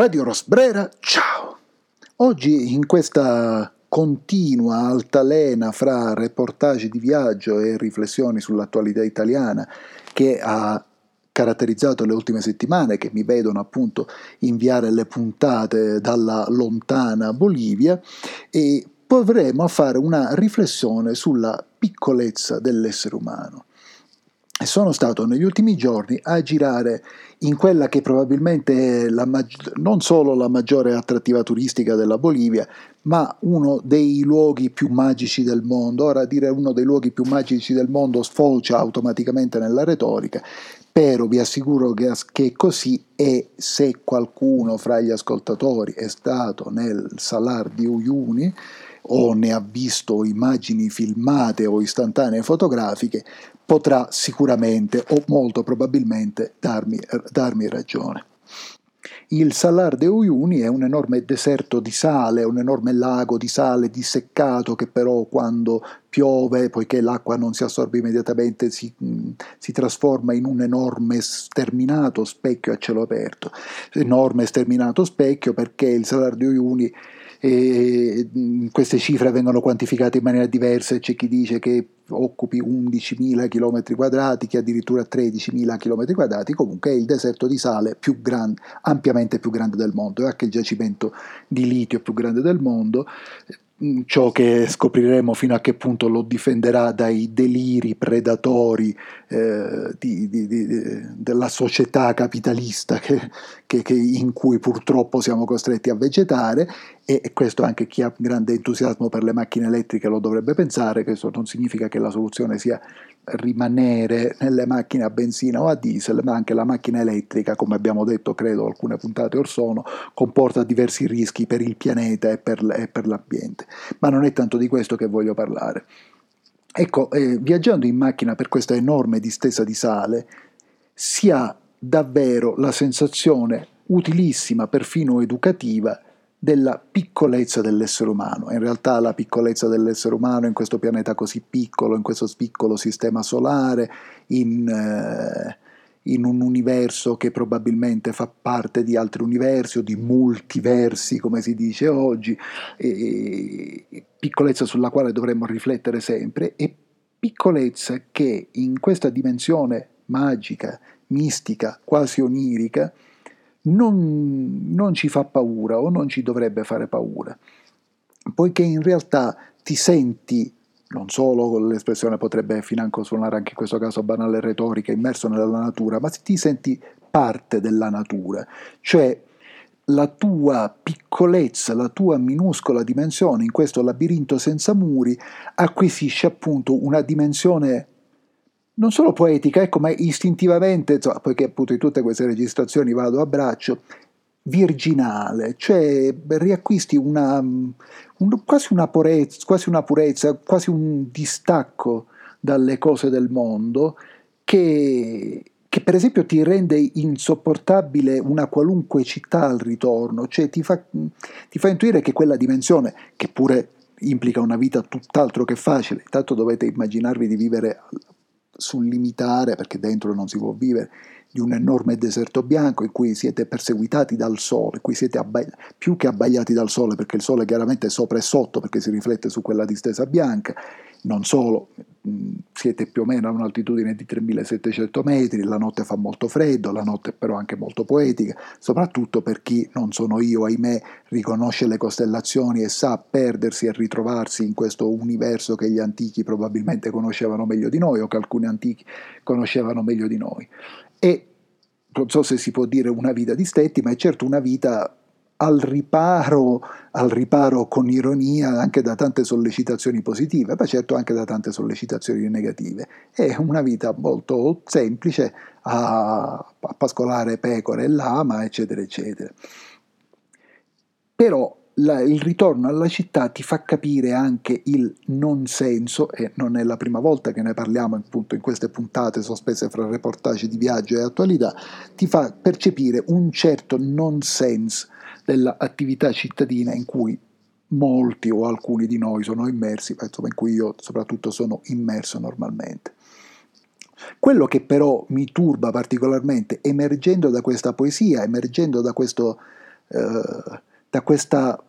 Radio Rosbrera, ciao! Oggi in questa continua altalena fra reportage di viaggio e riflessioni sull'attualità italiana che ha caratterizzato le ultime settimane, che mi vedono appunto inviare le puntate dalla lontana Bolivia, e potremo fare una riflessione sulla piccolezza dell'essere umano sono stato negli ultimi giorni a girare in quella che probabilmente è maggi- non solo la maggiore attrattiva turistica della Bolivia, ma uno dei luoghi più magici del mondo. Ora dire uno dei luoghi più magici del mondo sfocia automaticamente nella retorica, però vi assicuro che, che così è se qualcuno fra gli ascoltatori è stato nel Salar di Uyuni o ne ha visto immagini filmate o istantanee fotografiche, potrà sicuramente o molto probabilmente darmi, darmi ragione. Il Salar de Uyuni è un enorme deserto di sale, un enorme lago di sale disseccato che però quando piove, poiché l'acqua non si assorbe immediatamente, si, si, trasforma in un enorme sterminato specchio a cielo aperto. Enorme sterminato specchio perché il Salar de Uyuni e queste cifre vengono quantificate in maniera diversa, c'è chi dice che occupi 11.000 km quadrati, che addirittura 13.000 km quadrati, comunque è il deserto di sale più grande, ampiamente più grande del mondo, è anche il giacimento di litio più grande del mondo, Mm, ciò che scopriremo fino a che punto lo difenderà dai deliri predatori eh, di, di, di, della società capitalista che, che, che in cui purtroppo siamo costretti a vegetare. E questo anche chi ha grande entusiasmo per le macchine elettriche lo dovrebbe pensare, questo non significa che la soluzione sia rimanere nelle macchine a benzina o a diesel, ma anche la macchina elettrica, come abbiamo detto credo alcune puntate or sono, comporta diversi rischi per il pianeta e per, e per l'ambiente. Ma non è tanto di questo che voglio parlare. Ecco, eh, viaggiando in macchina per questa enorme distesa di sale, si ha davvero la sensazione utilissima, perfino educativa, della piccolezza dell'essere umano. In realtà la piccolezza dell'essere umano in questo pianeta così piccolo, in questo piccolo sistema solare, in, eh, in un universo che probabilmente fa parte di altri universi o di multiversi, come si dice oggi, e, e, piccolezza sulla quale dovremmo riflettere sempre e piccolezza che in questa dimensione magica, mistica, quasi onirica, non, non ci fa paura o non ci dovrebbe fare paura, poiché in realtà ti senti non solo l'espressione potrebbe financo suonare anche in questo caso banale retorica, immerso nella natura, ma ti senti parte della natura, cioè la tua piccolezza, la tua minuscola dimensione in questo labirinto senza muri acquisisce appunto una dimensione non solo poetica, ecco, ma istintivamente, insomma, poiché appunto in tutte queste registrazioni vado a braccio, virginale, cioè riacquisti una, un, quasi, una purezza, quasi una purezza, quasi un distacco dalle cose del mondo che, che per esempio ti rende insopportabile una qualunque città al ritorno, cioè ti fa, ti fa intuire che quella dimensione, che pure implica una vita tutt'altro che facile, tanto dovete immaginarvi di vivere sul limitare, perché dentro non si può vivere, di un enorme deserto bianco in cui siete perseguitati dal sole, in cui siete abbag- più che abbagliati dal sole, perché il sole chiaramente è sopra e sotto, perché si riflette su quella distesa bianca, non solo, siete più o meno a un'altitudine di 3700 metri, la notte fa molto freddo, la notte però anche molto poetica, soprattutto per chi, non sono io, ahimè, riconosce le costellazioni e sa perdersi e ritrovarsi in questo universo che gli antichi probabilmente conoscevano meglio di noi o che alcuni antichi conoscevano meglio di noi. E non so se si può dire una vita di stetti, ma è certo una vita al riparo, al riparo con ironia anche da tante sollecitazioni positive, ma certo anche da tante sollecitazioni negative. È una vita molto semplice a, a pascolare pecore e lama, eccetera, eccetera. Però la, il ritorno alla città ti fa capire anche il non senso, e non è la prima volta che ne parliamo appunto in queste puntate sospese fra reportage di viaggio e attualità, ti fa percepire un certo non sense dell'attività cittadina in cui molti o alcuni di noi sono immersi, insomma in cui io soprattutto sono immerso normalmente. Quello che però mi turba particolarmente, emergendo da questa poesia, emergendo da questo eh, da questa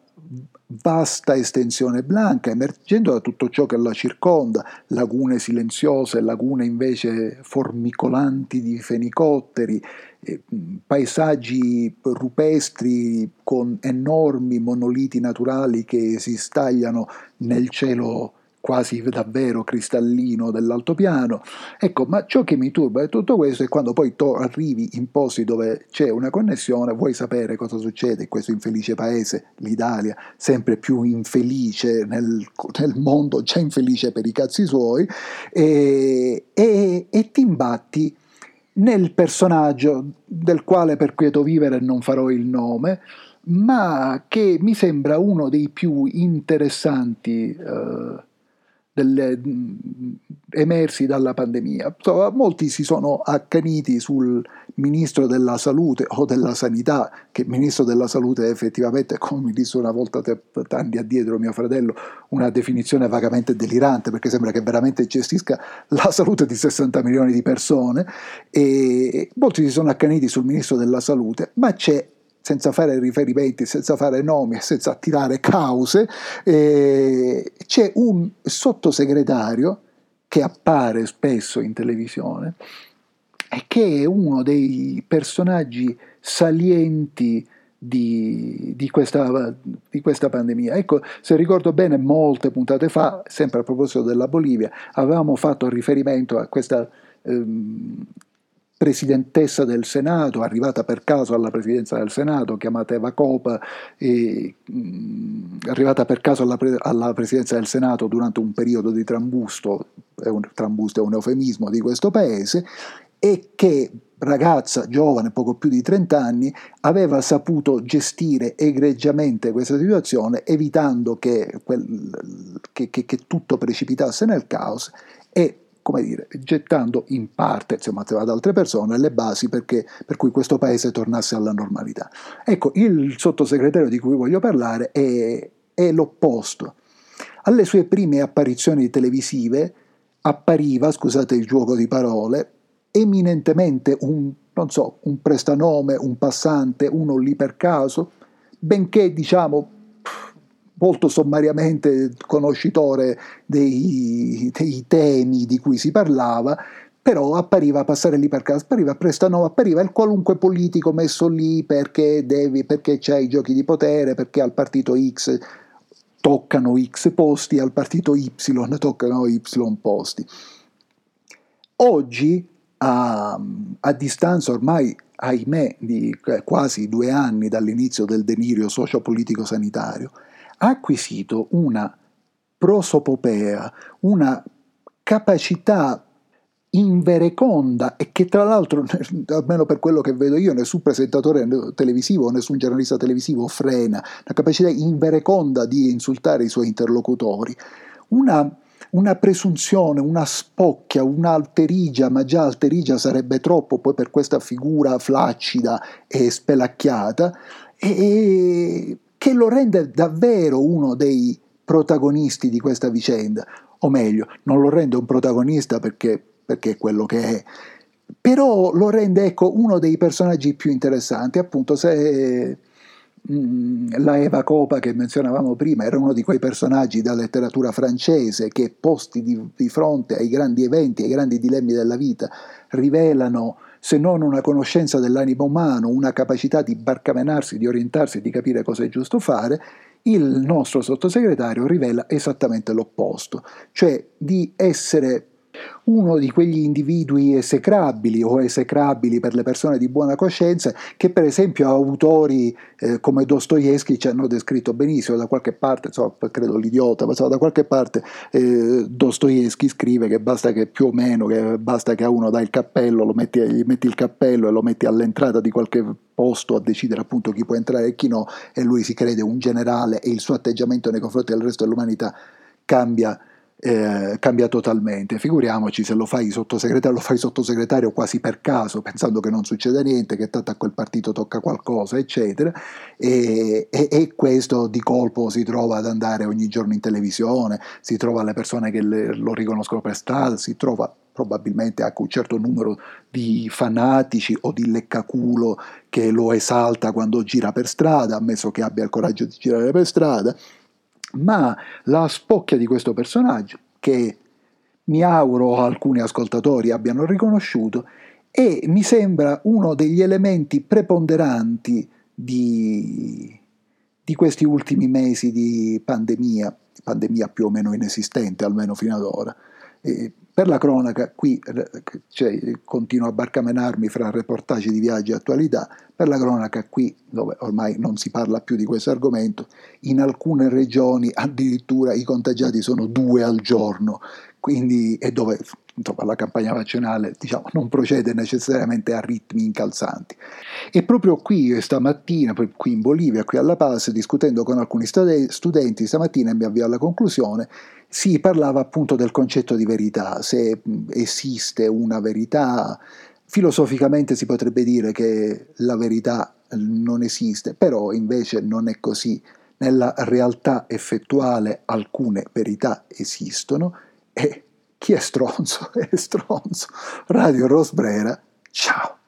vasta estensione blanca, emergendo da tutto ciò che la circonda, lagune silenziose, lagune invece formicolanti di fenicotteri, eh, paesaggi rupestri con enormi monoliti naturali che si stagliano nel cielo quasi davvero cristallino dell'altopiano. Ecco, ma ciò che mi turba di tutto questo è quando poi to- arrivi in posti dove c'è una connessione, vuoi sapere cosa succede in questo infelice paese, l'Italia, sempre più infelice nel, nel mondo, già infelice per i cazzi suoi, e, e, e ti imbatti nel personaggio del quale per quieto vivere non farò il nome, ma che mi sembra uno dei più interessanti eh, delle, emersi dalla pandemia. Molti si sono accaniti sul ministro della salute o della sanità, che ministro della salute effettivamente, come mi disse una volta tanti addietro mio fratello, una definizione vagamente delirante perché sembra che veramente gestisca la salute di 60 milioni di persone e molti si sono accaniti sul ministro della salute, ma c'è senza fare riferimenti, senza fare nomi, senza attirare cause, eh, c'è un sottosegretario che appare spesso in televisione e che è uno dei personaggi salienti di, di, questa, di, questa, pandemia. Ecco, se ricordo bene, molte puntate fa, sempre a proposito della Bolivia, avevamo fatto riferimento a questa ehm, presidentessa del Senato, arrivata per caso alla presidenza del Senato, chiamata Eva Copa, e, mh, mm, arrivata per caso alla, pre- alla, presidenza del Senato durante un periodo di trambusto, è un, trambusto è un eufemismo di questo paese, e che ragazza giovane, poco più di 30 anni, aveva saputo gestire egregiamente questa situazione, evitando che, quel, che, che, che tutto precipitasse nel caos e come dire, gettando in parte, insomma, ad altre persone, le basi perché, per cui questo paese tornasse alla normalità. Ecco, il sottosegretario di cui voglio parlare è, è l'opposto. Alle sue prime apparizioni televisive appariva, scusate il gioco di parole, eminentemente un, non so, un prestanome, un passante, uno lì per caso, benché diciamo molto sommariamente conoscitore dei, dei, temi di cui si parlava, però appariva a passare lì per caso, appariva presto no, appariva il qualunque politico messo lì perché, devi, perché c'è i giochi di potere, perché al partito X toccano X posti, al partito Y toccano Y posti. Oggi, a, a distanza ormai, ahimè, di quasi due anni dall'inizio del delirio sociopolitico sanitario, acquisito una prosopopea, una capacità invereconda e che tra l'altro, almeno per quello che vedo io, nessun presentatore televisivo, nessun giornalista televisivo frena, una capacità invereconda di insultare i suoi interlocutori, una, una presunzione, una spocchia, un'alterigia, ma già alterigia sarebbe troppo poi per questa figura flaccida e spelacchiata, e che lo rende davvero uno dei protagonisti di questa vicenda, o meglio, non lo rende un protagonista perché, perché è quello che è, però lo rende ecco, uno dei personaggi più interessanti, appunto se mm, la Eva Copa che menzionavamo prima era uno di quei personaggi della letteratura francese che posti di, di fronte ai grandi eventi, ai grandi dilemmi della vita, rivelano se non una conoscenza dell'animo umano, una capacità di barcamenarsi, di orientarsi di capire cosa è giusto fare, il nostro sottosegretario rivela esattamente l'opposto, cioè di essere uno di quegli individui esecrabili o esecrabili per le persone di buona coscienza che per esempio autori eh, come Dostoevsky ci hanno descritto benissimo. Da qualche parte, insomma, credo l'idiota, ma insomma, da qualche parte eh, Dostoevsky scrive che basta che più o meno, che basta che a uno dai il cappello, lo metti, gli metti il cappello e lo metti all'entrata di qualche posto a decidere appunto chi può entrare e chi no e lui si crede un generale e il suo atteggiamento nei confronti del resto dell'umanità cambia eh, cambia totalmente. Figuriamoci se lo fai sottosegretario, lo fai sottosegretario quasi per caso, pensando che non succede niente, che tanto a quel partito tocca qualcosa, eccetera, e, e, e, questo di colpo si trova ad andare ogni giorno in televisione, si trova le persone che le, lo riconoscono per strada, si trova probabilmente anche un certo numero di fanatici o di leccaculo che lo esalta quando gira per strada, ammesso che abbia il coraggio di girare per strada, ma la spocchia di questo personaggio, che mi auguro alcuni ascoltatori abbiano riconosciuto, e mi sembra uno degli elementi preponderanti di, di questi ultimi mesi di pandemia, pandemia più o meno inesistente, almeno fino ad ora. E per la cronaca, qui cioè, continuo a barcamenarmi fra reportage di viaggi e attualità, per la cronaca qui, dove ormai non si parla più di questo argomento, in alcune regioni addirittura i contagiati sono due al giorno, quindi, e dove insomma, la campagna vaccinale diciamo, non procede necessariamente a ritmi incalzanti. E proprio qui stamattina, qui in Bolivia, qui alla Paz, discutendo con alcuni studenti, stamattina mi avvio alla conclusione, si parlava appunto del concetto di verità, se esiste una verità, filosoficamente si potrebbe dire che la verità non esiste, però invece non è così. Nella realtà effettuale alcune verità esistono e chi è stronzo è stronzo. Radio Rosbrera, ciao.